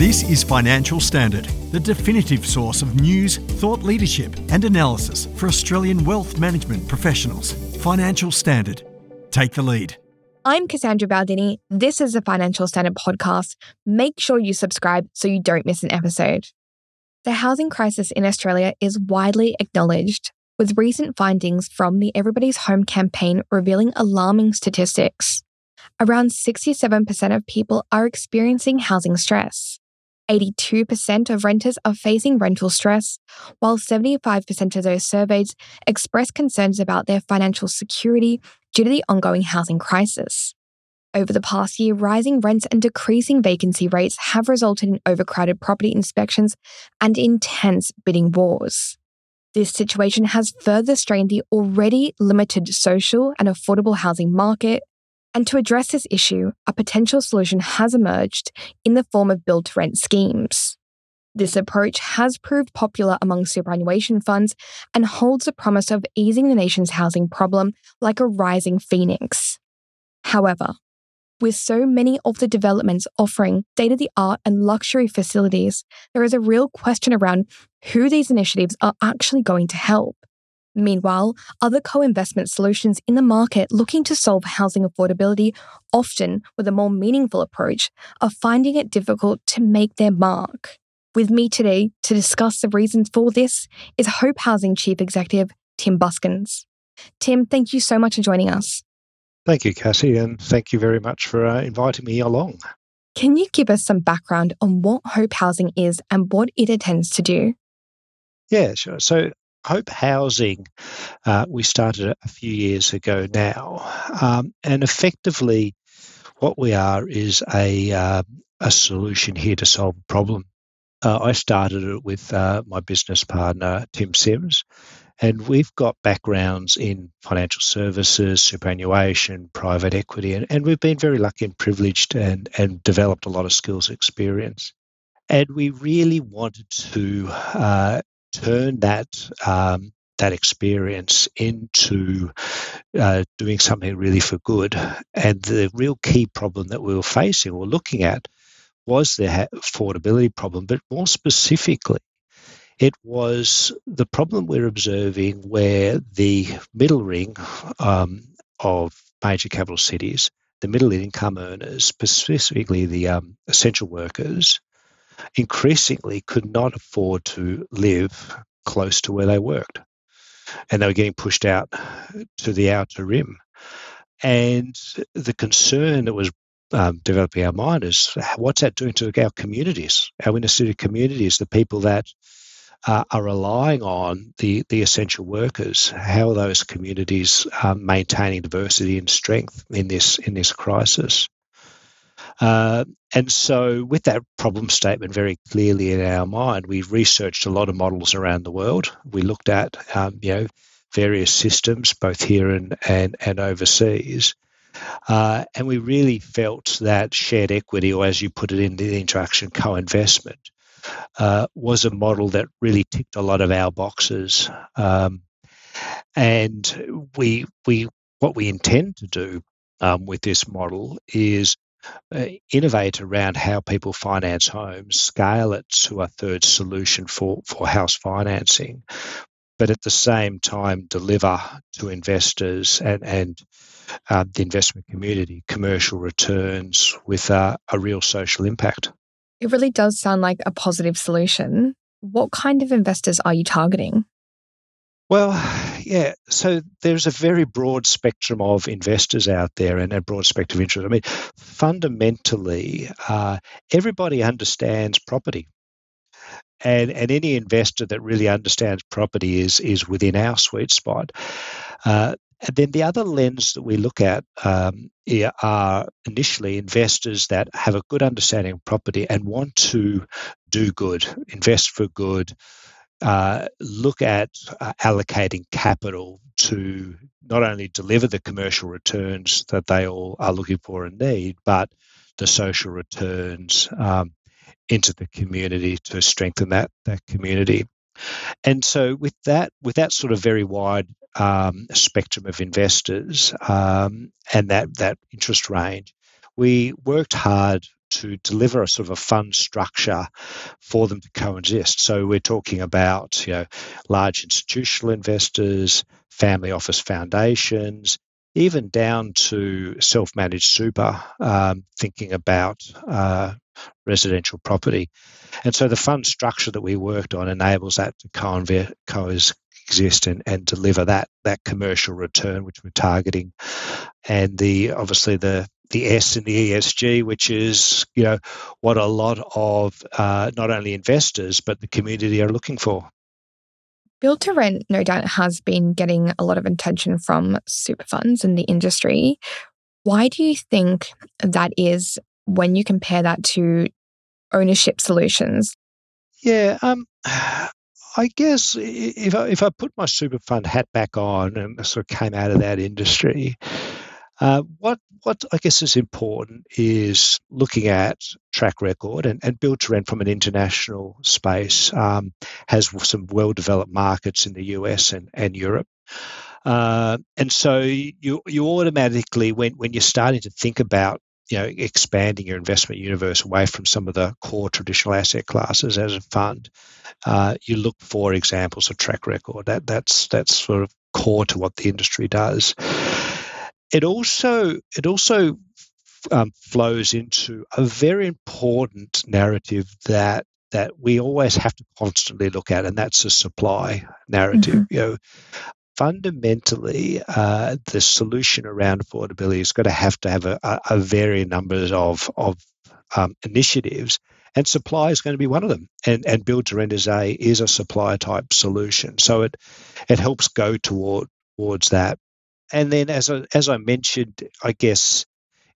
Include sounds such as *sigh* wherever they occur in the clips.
This is Financial Standard, the definitive source of news, thought leadership, and analysis for Australian wealth management professionals. Financial Standard. Take the lead. I'm Cassandra Baldini. This is the Financial Standard podcast. Make sure you subscribe so you don't miss an episode. The housing crisis in Australia is widely acknowledged, with recent findings from the Everybody's Home campaign revealing alarming statistics. Around 67% of people are experiencing housing stress. 82% of renters are facing rental stress, while 75% of those surveyed express concerns about their financial security due to the ongoing housing crisis. Over the past year, rising rents and decreasing vacancy rates have resulted in overcrowded property inspections and intense bidding wars. This situation has further strained the already limited social and affordable housing market, and to address this issue, a potential solution has emerged in the form of build to rent schemes. This approach has proved popular among superannuation funds and holds the promise of easing the nation's housing problem like a rising phoenix. However, with so many of the developments offering state of the art and luxury facilities, there is a real question around who these initiatives are actually going to help. Meanwhile, other co investment solutions in the market looking to solve housing affordability, often with a more meaningful approach, are finding it difficult to make their mark. With me today to discuss the reasons for this is Hope Housing Chief Executive Tim Buskens. Tim, thank you so much for joining us. Thank you, Cassie, and thank you very much for uh, inviting me along. Can you give us some background on what Hope Housing is and what it intends to do? Yeah, sure. So, Hope Housing, uh, we started a few years ago now, um, and effectively, what we are is a uh, a solution here to solve a problem. Uh, I started it with uh, my business partner Tim Sims, and we've got backgrounds in financial services, superannuation, private equity, and, and we've been very lucky and privileged and and developed a lot of skills experience. And we really wanted to uh, turn that um, that experience into uh, doing something really for good. And the real key problem that we were facing or looking at was the affordability problem, but more specifically, it was the problem we're observing where the middle ring um, of major capital cities, the middle income earners, specifically the um, essential workers, increasingly could not afford to live close to where they worked. And they were getting pushed out to the outer rim. And the concern that was um, developing our mind is what's that doing to our communities, our inner city communities, the people that uh, are relying on the, the essential workers. How are those communities um, maintaining diversity and strength in this in this crisis? Uh, and so, with that problem statement very clearly in our mind, we researched a lot of models around the world. We looked at, um, you know, various systems, both here and and, and overseas. Uh, and we really felt that shared equity, or as you put it in the introduction, co-investment, uh, was a model that really ticked a lot of our boxes. Um, and we we what we intend to do um, with this model is innovate around how people finance homes, scale it to a third solution for, for house financing, but at the same time deliver to investors and, and uh, the investment community commercial returns with uh, a real social impact. It really does sound like a positive solution. What kind of investors are you targeting? Well, yeah. So there's a very broad spectrum of investors out there and a broad spectrum of interest. I mean, fundamentally, uh, everybody understands property. And, and any investor that really understands property is is within our sweet spot. Uh, and then the other lens that we look at um, are initially investors that have a good understanding of property and want to do good, invest for good, uh, look at uh, allocating capital to not only deliver the commercial returns that they all are looking for and need, but the social returns um, into the community to strengthen that that community. And so, with that, with that sort of very wide um, spectrum of investors um, and that that interest range, we worked hard to deliver a sort of a fund structure for them to coexist. So we're talking about you know large institutional investors, family office foundations, even down to self-managed super, um, thinking about uh, residential property. And so the fund structure that we worked on enables that to coexist and, and deliver that that commercial return which we're targeting. And the obviously the the S in the ESG, which is you know what a lot of uh, not only investors but the community are looking for. Build to rent, no doubt, has been getting a lot of attention from super funds in the industry. Why do you think that is when you compare that to ownership solutions? Yeah, um, I guess if I, if I put my super fund hat back on and sort of came out of that industry, uh, what what I guess is important is looking at track record and, and build to rent from an international space um, has some well developed markets in the US and, and Europe. Uh, and so you you automatically when when you're starting to think about you know expanding your investment universe away from some of the core traditional asset classes as a fund, uh, you look for examples of track record. That that's that's sort of core to what the industry does it also it also um, flows into a very important narrative that that we always have to constantly look at, and that's a supply narrative. Mm-hmm. You know, fundamentally, uh, the solution around affordability is going to have to have a, a, a varying numbers of of um, initiatives, and supply is going to be one of them. And and build to rent is a is a supply type solution, so it it helps go toward towards that and then as I, as I mentioned, I guess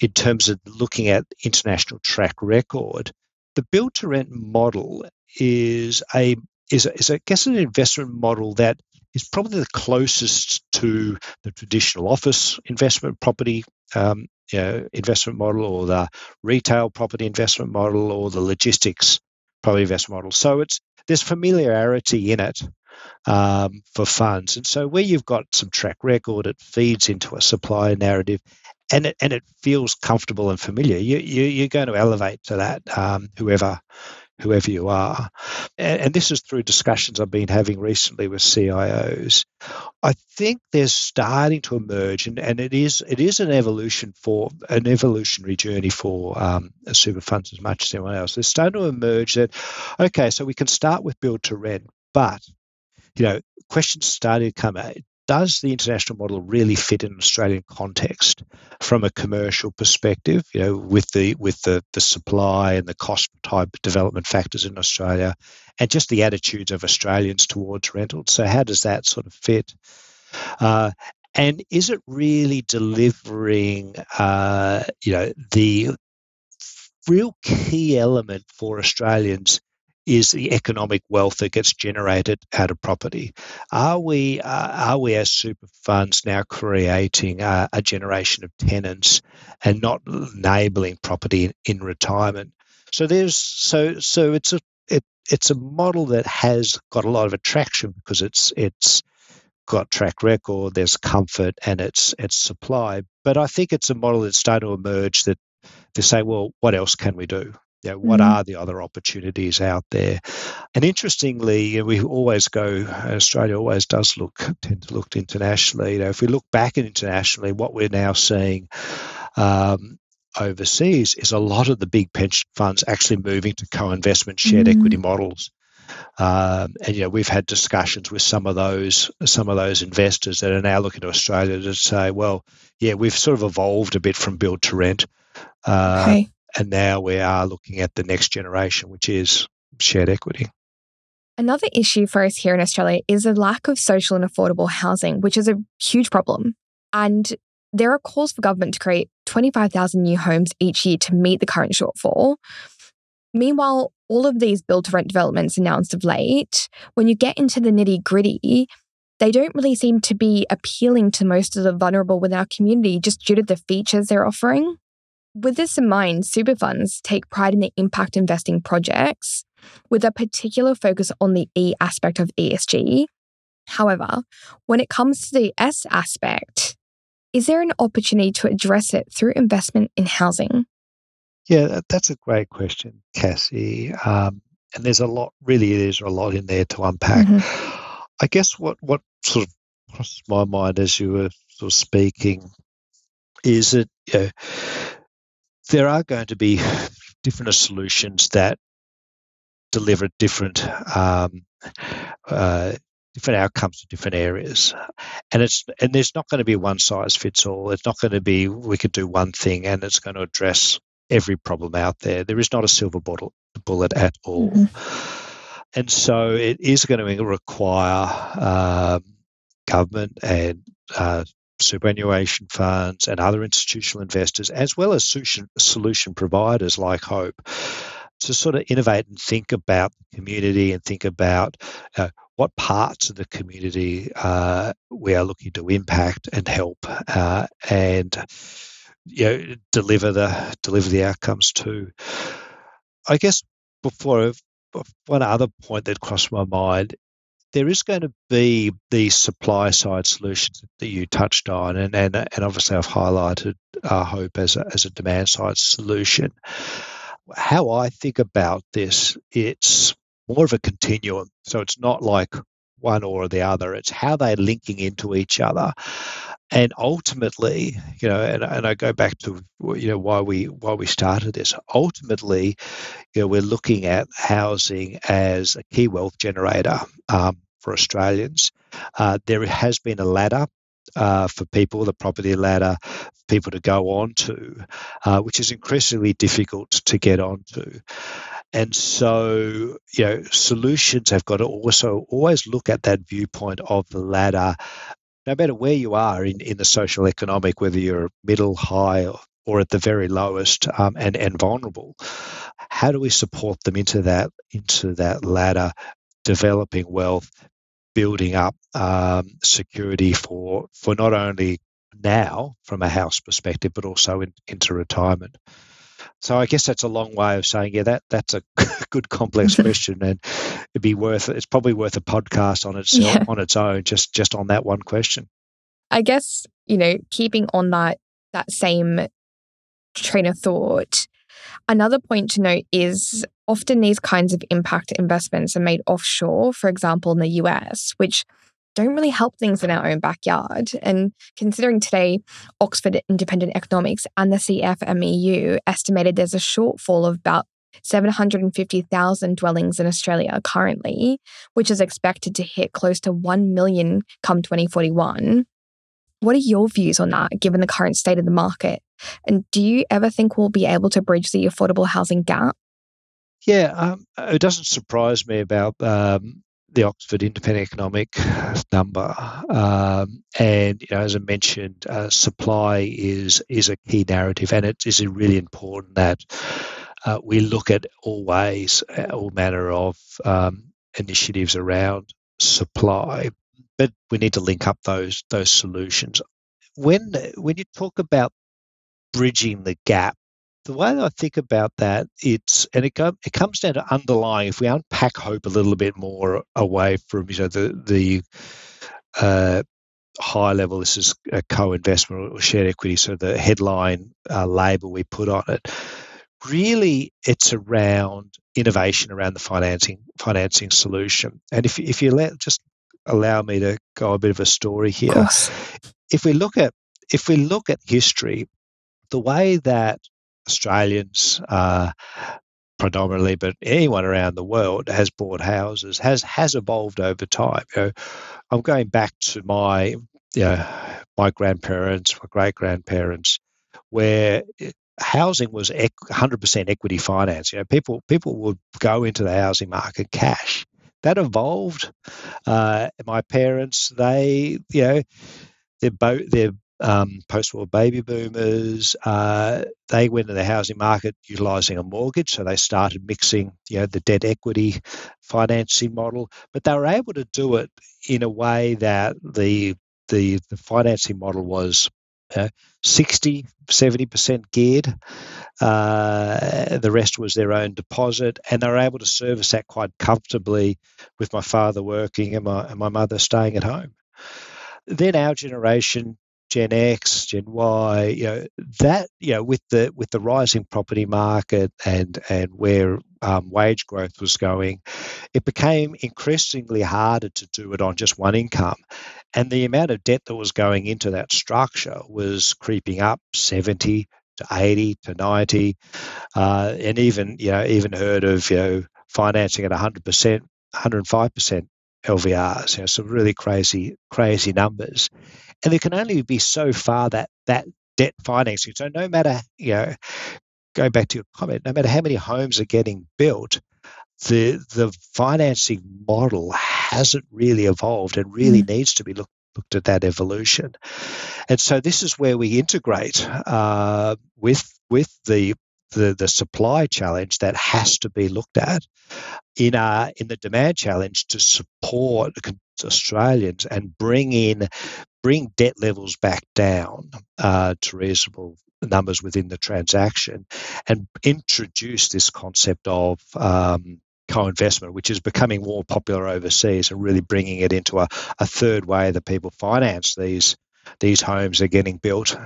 in terms of looking at international track record, the build to rent model is a is, a, is I guess an investment model that is probably the closest to the traditional office investment property um, you know, investment model or the retail property investment model or the logistics property investment model. So it's there's familiarity in it um, for funds. And so where you've got some track record, it feeds into a supply narrative. And it, and it feels comfortable and familiar. You, you, you're going to elevate to that, um, whoever whoever you are. And, and, this is through discussions I've been having recently with CIOs. I think they're starting to emerge, and, and it is it is an evolution for an evolutionary journey for um, super funds as much as anyone else. They're starting to emerge that okay, so we can start with build to rent, but you know, questions started to come out. Does the international model really fit in an Australian context from a commercial perspective? You know, with the with the the supply and the cost type development factors in Australia, and just the attitudes of Australians towards rentals. So, how does that sort of fit? Uh, and is it really delivering, uh, you know, the real key element for Australians is the economic wealth that gets generated out of property. Are we uh, are we as super funds now creating a, generation of tenants and not enabling property in, in retirement? So there's so so it's a it, it's a model that has got a lot of attraction because it's it's got track record, there's comfort, and it's it's supply. But I think it's a model that's starting to emerge that they say, well, what else can we do? You know, what mm-hmm. are the other opportunities out there? And interestingly, you know, we always go. Australia always does look tend to look internationally. You know, if we look back internationally, what we're now seeing um, overseas is a lot of the big pension funds actually moving to co-investment shared mm-hmm. equity models. Um, and you know we've had discussions with some of those some of those investors that are now looking to Australia to say, well, yeah, we've sort of evolved a bit from build to rent. Uh, okay. And now we are looking at the next generation, which is shared equity. Another issue for us here in Australia is a lack of social and affordable housing, which is a huge problem. And there are calls for government to create 25,000 new homes each year to meet the current shortfall. Meanwhile, all of these build to rent developments announced of late, when you get into the nitty gritty, they don't really seem to be appealing to most of the vulnerable within our community just due to the features they're offering. With this in mind, super funds take pride in the impact investing projects with a particular focus on the E aspect of ESG. However, when it comes to the S aspect, is there an opportunity to address it through investment in housing? Yeah, that's a great question, Cassie. Um, and there's a lot, really, there's a lot in there to unpack. Mm-hmm. I guess what, what sort of crossed my mind as you were sort of speaking is that you know, there are going to be *laughs* different solutions that deliver different um, uh, different outcomes in different areas, and it's and there's not going to be one size fits all. It's not going to be we could do one thing and it's going to address every problem out there. There is not a silver bottle, bullet at all. Mm-hmm. And so it is going to require um, government and uh, superannuation funds and other institutional investors, as well as solution, providers like Hope, to sort of innovate and think about community and think about uh, what parts of the community uh, we are looking to impact and help uh, and you know, deliver the deliver the outcomes to. I guess before one other point that crossed my mind there is going to be the supply side solutions that you touched on, and and, and obviously I've highlighted uh, Hope as a, as a demand side solution. How I think about this, it's more of a continuum. So it's not like one or the other. It's how they're linking into each other. And ultimately, you know, and, and I go back to you know why we why we started this. Ultimately, you know, we're looking at housing as a key wealth generator um, for Australians. Uh, there has been a ladder uh, for people, the property ladder, for people to go on to, uh, which is increasingly difficult to get onto. And so, you know, solutions have got to also always look at that viewpoint of the ladder, no matter where you are in, in the social economic, whether you're middle, high, or, at the very lowest um, and, and vulnerable. How do we support them into that into that ladder, developing wealth, building up um, security for for not only now from a house perspective, but also in, into retirement. So I guess that's a long way of saying, yeah, that that's a *laughs* good complex *laughs* question, and it'd be worth it's probably worth a podcast on itself yeah. on its own, just just on that one question. I guess you know, keeping on that that same train of thought, another point to note is often these kinds of impact investments are made offshore, for example, in the US, which don't really help things in our own backyard. And considering today, Oxford Independent Economics and the CFMEU estimated there's a shortfall of about 750,000 dwellings in Australia currently, which is expected to hit close to 1 million come 2041. What are your views on that, given the current state of the market? And do you ever think we'll be able to bridge the affordable housing gap? Yeah, um, it doesn't surprise me about um, the Oxford Independent Economic number. Um, and you know, as I mentioned, uh, supply is is a key narrative, and it is really important that uh, we look at all ways, uh, all manner of um, initiatives around supply. But we need to link up those those solutions. When when you talk about bridging the gap the way I think about that, it's and it go, it comes down to underlying. If we unpack hope a little bit more away from you know the the uh, high level, this is a co-investment or shared equity. So the headline uh, label we put on it, really, it's around innovation around the financing financing solution. And if if you let just allow me to go a bit of a story here, if we look at if we look at history, the way that Australians uh, predominantly, but anyone around the world has bought houses has has evolved over time. You know, I'm going back to my you know, my grandparents, my great grandparents, where housing was 100% equity finance. You know, people people would go into the housing market cash. That evolved. Uh, my parents, they you know, their boat their um, post-war baby boomers. Uh, they went to the housing market utilising a mortgage, so they started mixing, you know, the debt equity financing model. But they were able to do it in a way that the the, the financing model was uh, 60, 70% geared. Uh, the rest was their own deposit, and they were able to service that quite comfortably with my father working and my, and my mother staying at home. Then our generation Gen X, Gen Y, you know that you know with the with the rising property market and and where um, wage growth was going, it became increasingly harder to do it on just one income, and the amount of debt that was going into that structure was creeping up seventy to eighty to ninety, uh, and even you know even heard of you know financing at hundred percent, hundred and five percent LVRs, you know, some really crazy, crazy numbers. And there can only be so far that that debt financing. So no matter, you know, going back to your comment, no matter how many homes are getting built, the the financing model hasn't really evolved and really mm. needs to be looked looked at that evolution. And so this is where we integrate uh, with with the the, the supply challenge that has to be looked at in uh, in the demand challenge to support Australians and bring in bring debt levels back down uh, to reasonable numbers within the transaction and introduce this concept of um, co-investment, which is becoming more popular overseas, and really bringing it into a, a third way that people finance these these homes are getting built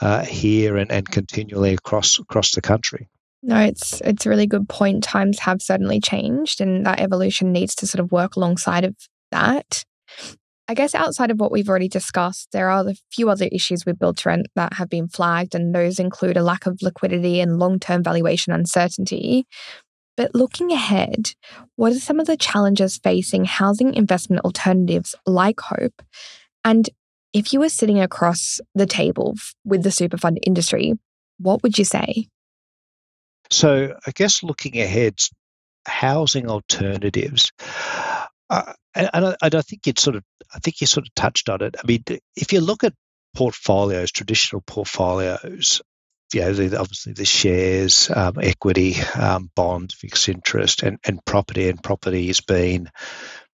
uh, here and, and continually across across the country. No, it's it's a really good point. Times have certainly changed, and that evolution needs to sort of work alongside of that. I guess outside of what we've already discussed, there are a few other issues with build to rent that have been flagged, and those include a lack of liquidity and long term valuation uncertainty. But looking ahead, what are some of the challenges facing housing investment alternatives like Hope? And if you were sitting across the table with the super fund industry, what would you say? So, I guess looking ahead, housing alternatives. Uh, and, I, and I think you sort of, I think you sort of touched on it. I mean, if you look at portfolios, traditional portfolios, you know, the, obviously the shares, um, equity, um, bonds, fixed interest, and, and property. And property has been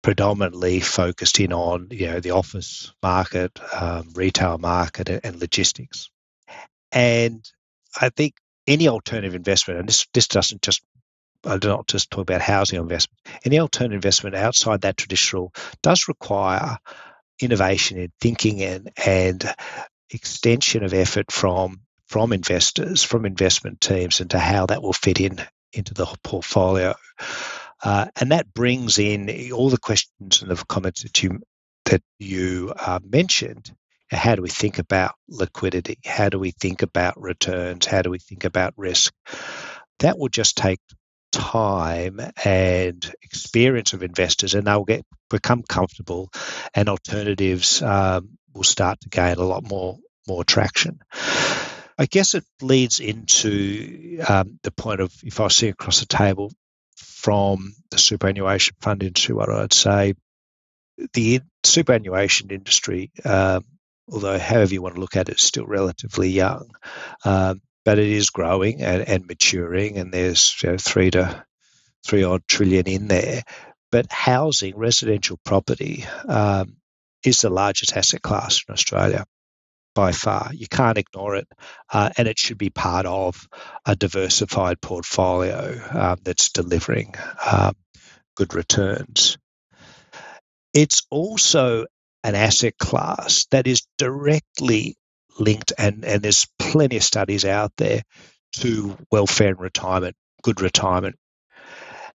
predominantly focused in on you know the office market, um, retail market, and logistics. And I think any alternative investment, and this this doesn't just I do not just talk about housing investment. Any alternative investment outside that traditional does require innovation in thinking and and extension of effort from from investors, from investment teams, into how that will fit in into the portfolio. Uh, and that brings in all the questions and the comments that you that you uh, mentioned. How do we think about liquidity? How do we think about returns? How do we think about risk? That will just take time and experience of investors, and they'll get become comfortable, and alternatives um, will start to gain a lot more more traction. I guess it leads into um, the point of if I see across the table, from the superannuation fund industry, what I'd say the superannuation industry, um, although however you want to look at it, is still relatively young, um, but it is growing and, and maturing, and there's you know, three to three odd trillion in there. But housing, residential property, um, is the largest asset class in Australia by far. You can't ignore it, uh, and it should be part of a diversified portfolio um, that's delivering um, good returns. It's also an asset class that is directly linked, and, and there's plenty of studies out there to welfare and retirement, good retirement.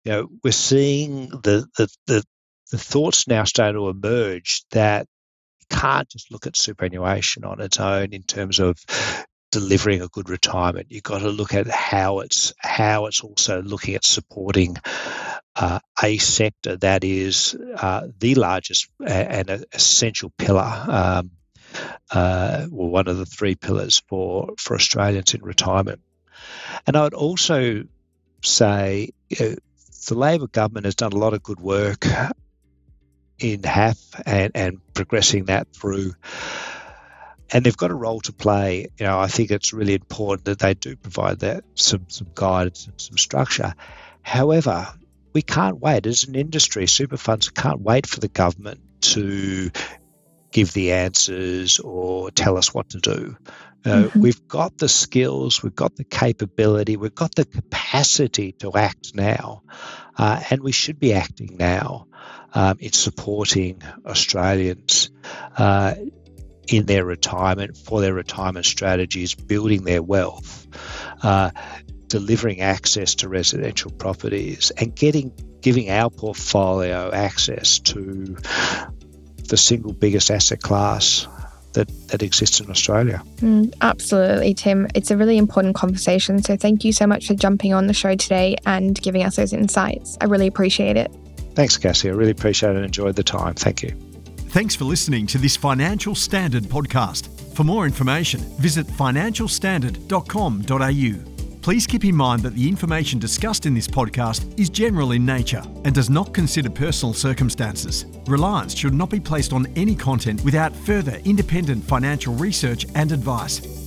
You know, we're seeing the, the, the, the thoughts now starting to emerge that you can't just look at superannuation on its own in terms of delivering a good retirement. You've got to look at how it's how it's also looking at supporting uh, a sector that is uh, the largest and essential pillar, um, uh, well, one of the three pillars for for Australians in retirement. And I would also say you know, the Labor government has done a lot of good work in HAF and, and progressing that through. And they've got a role to play. You know, I think it's really important that they do provide that some some guidance and some structure. However, we can't wait as an industry. Super funds can't wait for the government to give the answers or tell us what to do. Uh, mm-hmm. We've got the skills, we've got the capability, we've got the capacity to act now, uh, and we should be acting now um, in supporting Australians. Uh, in their retirement, for their retirement strategies, building their wealth, uh, delivering access to residential properties, and getting giving our portfolio access to the single biggest asset class that, that exists in Australia. Mm, absolutely, Tim. It's a really important conversation. So thank you so much for jumping on the show today and giving us those insights. I really appreciate it. Thanks, Cassie. I really appreciate it and enjoyed the time. Thank you. Thanks for listening to this Financial Standard podcast. For more information, visit financialstandard.com.au. Please keep in mind that the information discussed in this podcast is general in nature and does not consider personal circumstances. Reliance should not be placed on any content without further independent financial research and advice.